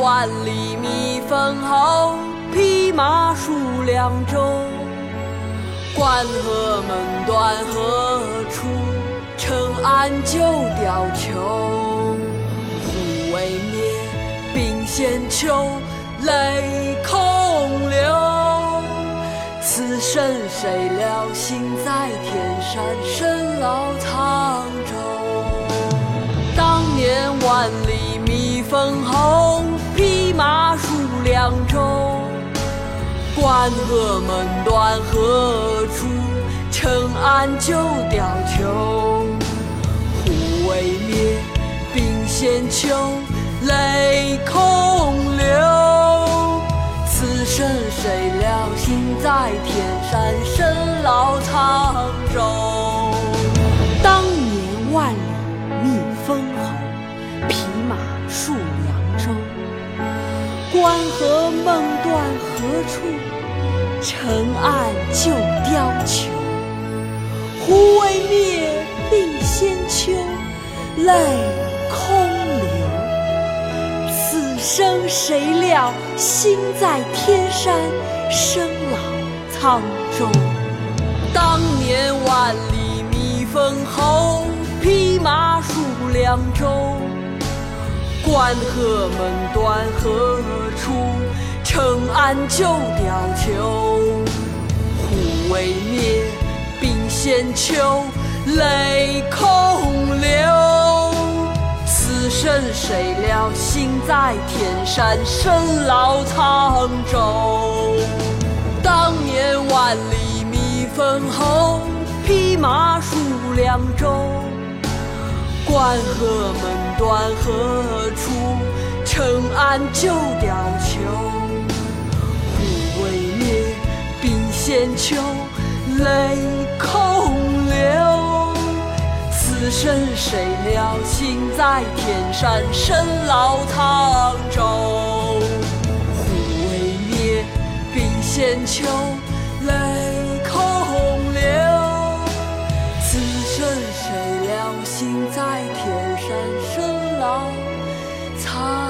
万里觅封侯，匹马戍梁州。关河门断何处？城暗旧貂裘。虎未灭，鬓先秋，泪空流。此生谁料，心在天山，身老沧州。当年万里觅封侯，扬州。关河门断何处？城暗旧貂裘。虎未灭，鬓先秋，泪空流。此生谁料，心在天山，身老沧州。当年万里觅封侯，匹马数两舟。处？城暗旧貂裘。虎未灭，鬓先秋，泪空流。此生谁料，心在天山，身老沧州。当年万里觅封侯，匹马戍梁州。关河门断何处？城暗旧貂裘。虎未灭，鬓先秋，泪空流。此生谁料，心在天山，身老沧州。当年万里觅封侯，匹马戍梁州。关河门断何处？城暗旧貂裘。鬓先秋，泪空流。此生谁料，心在天山，身老沧州。虎未灭，鬓先秋，泪空流。此生谁料，心在天山，身老沧。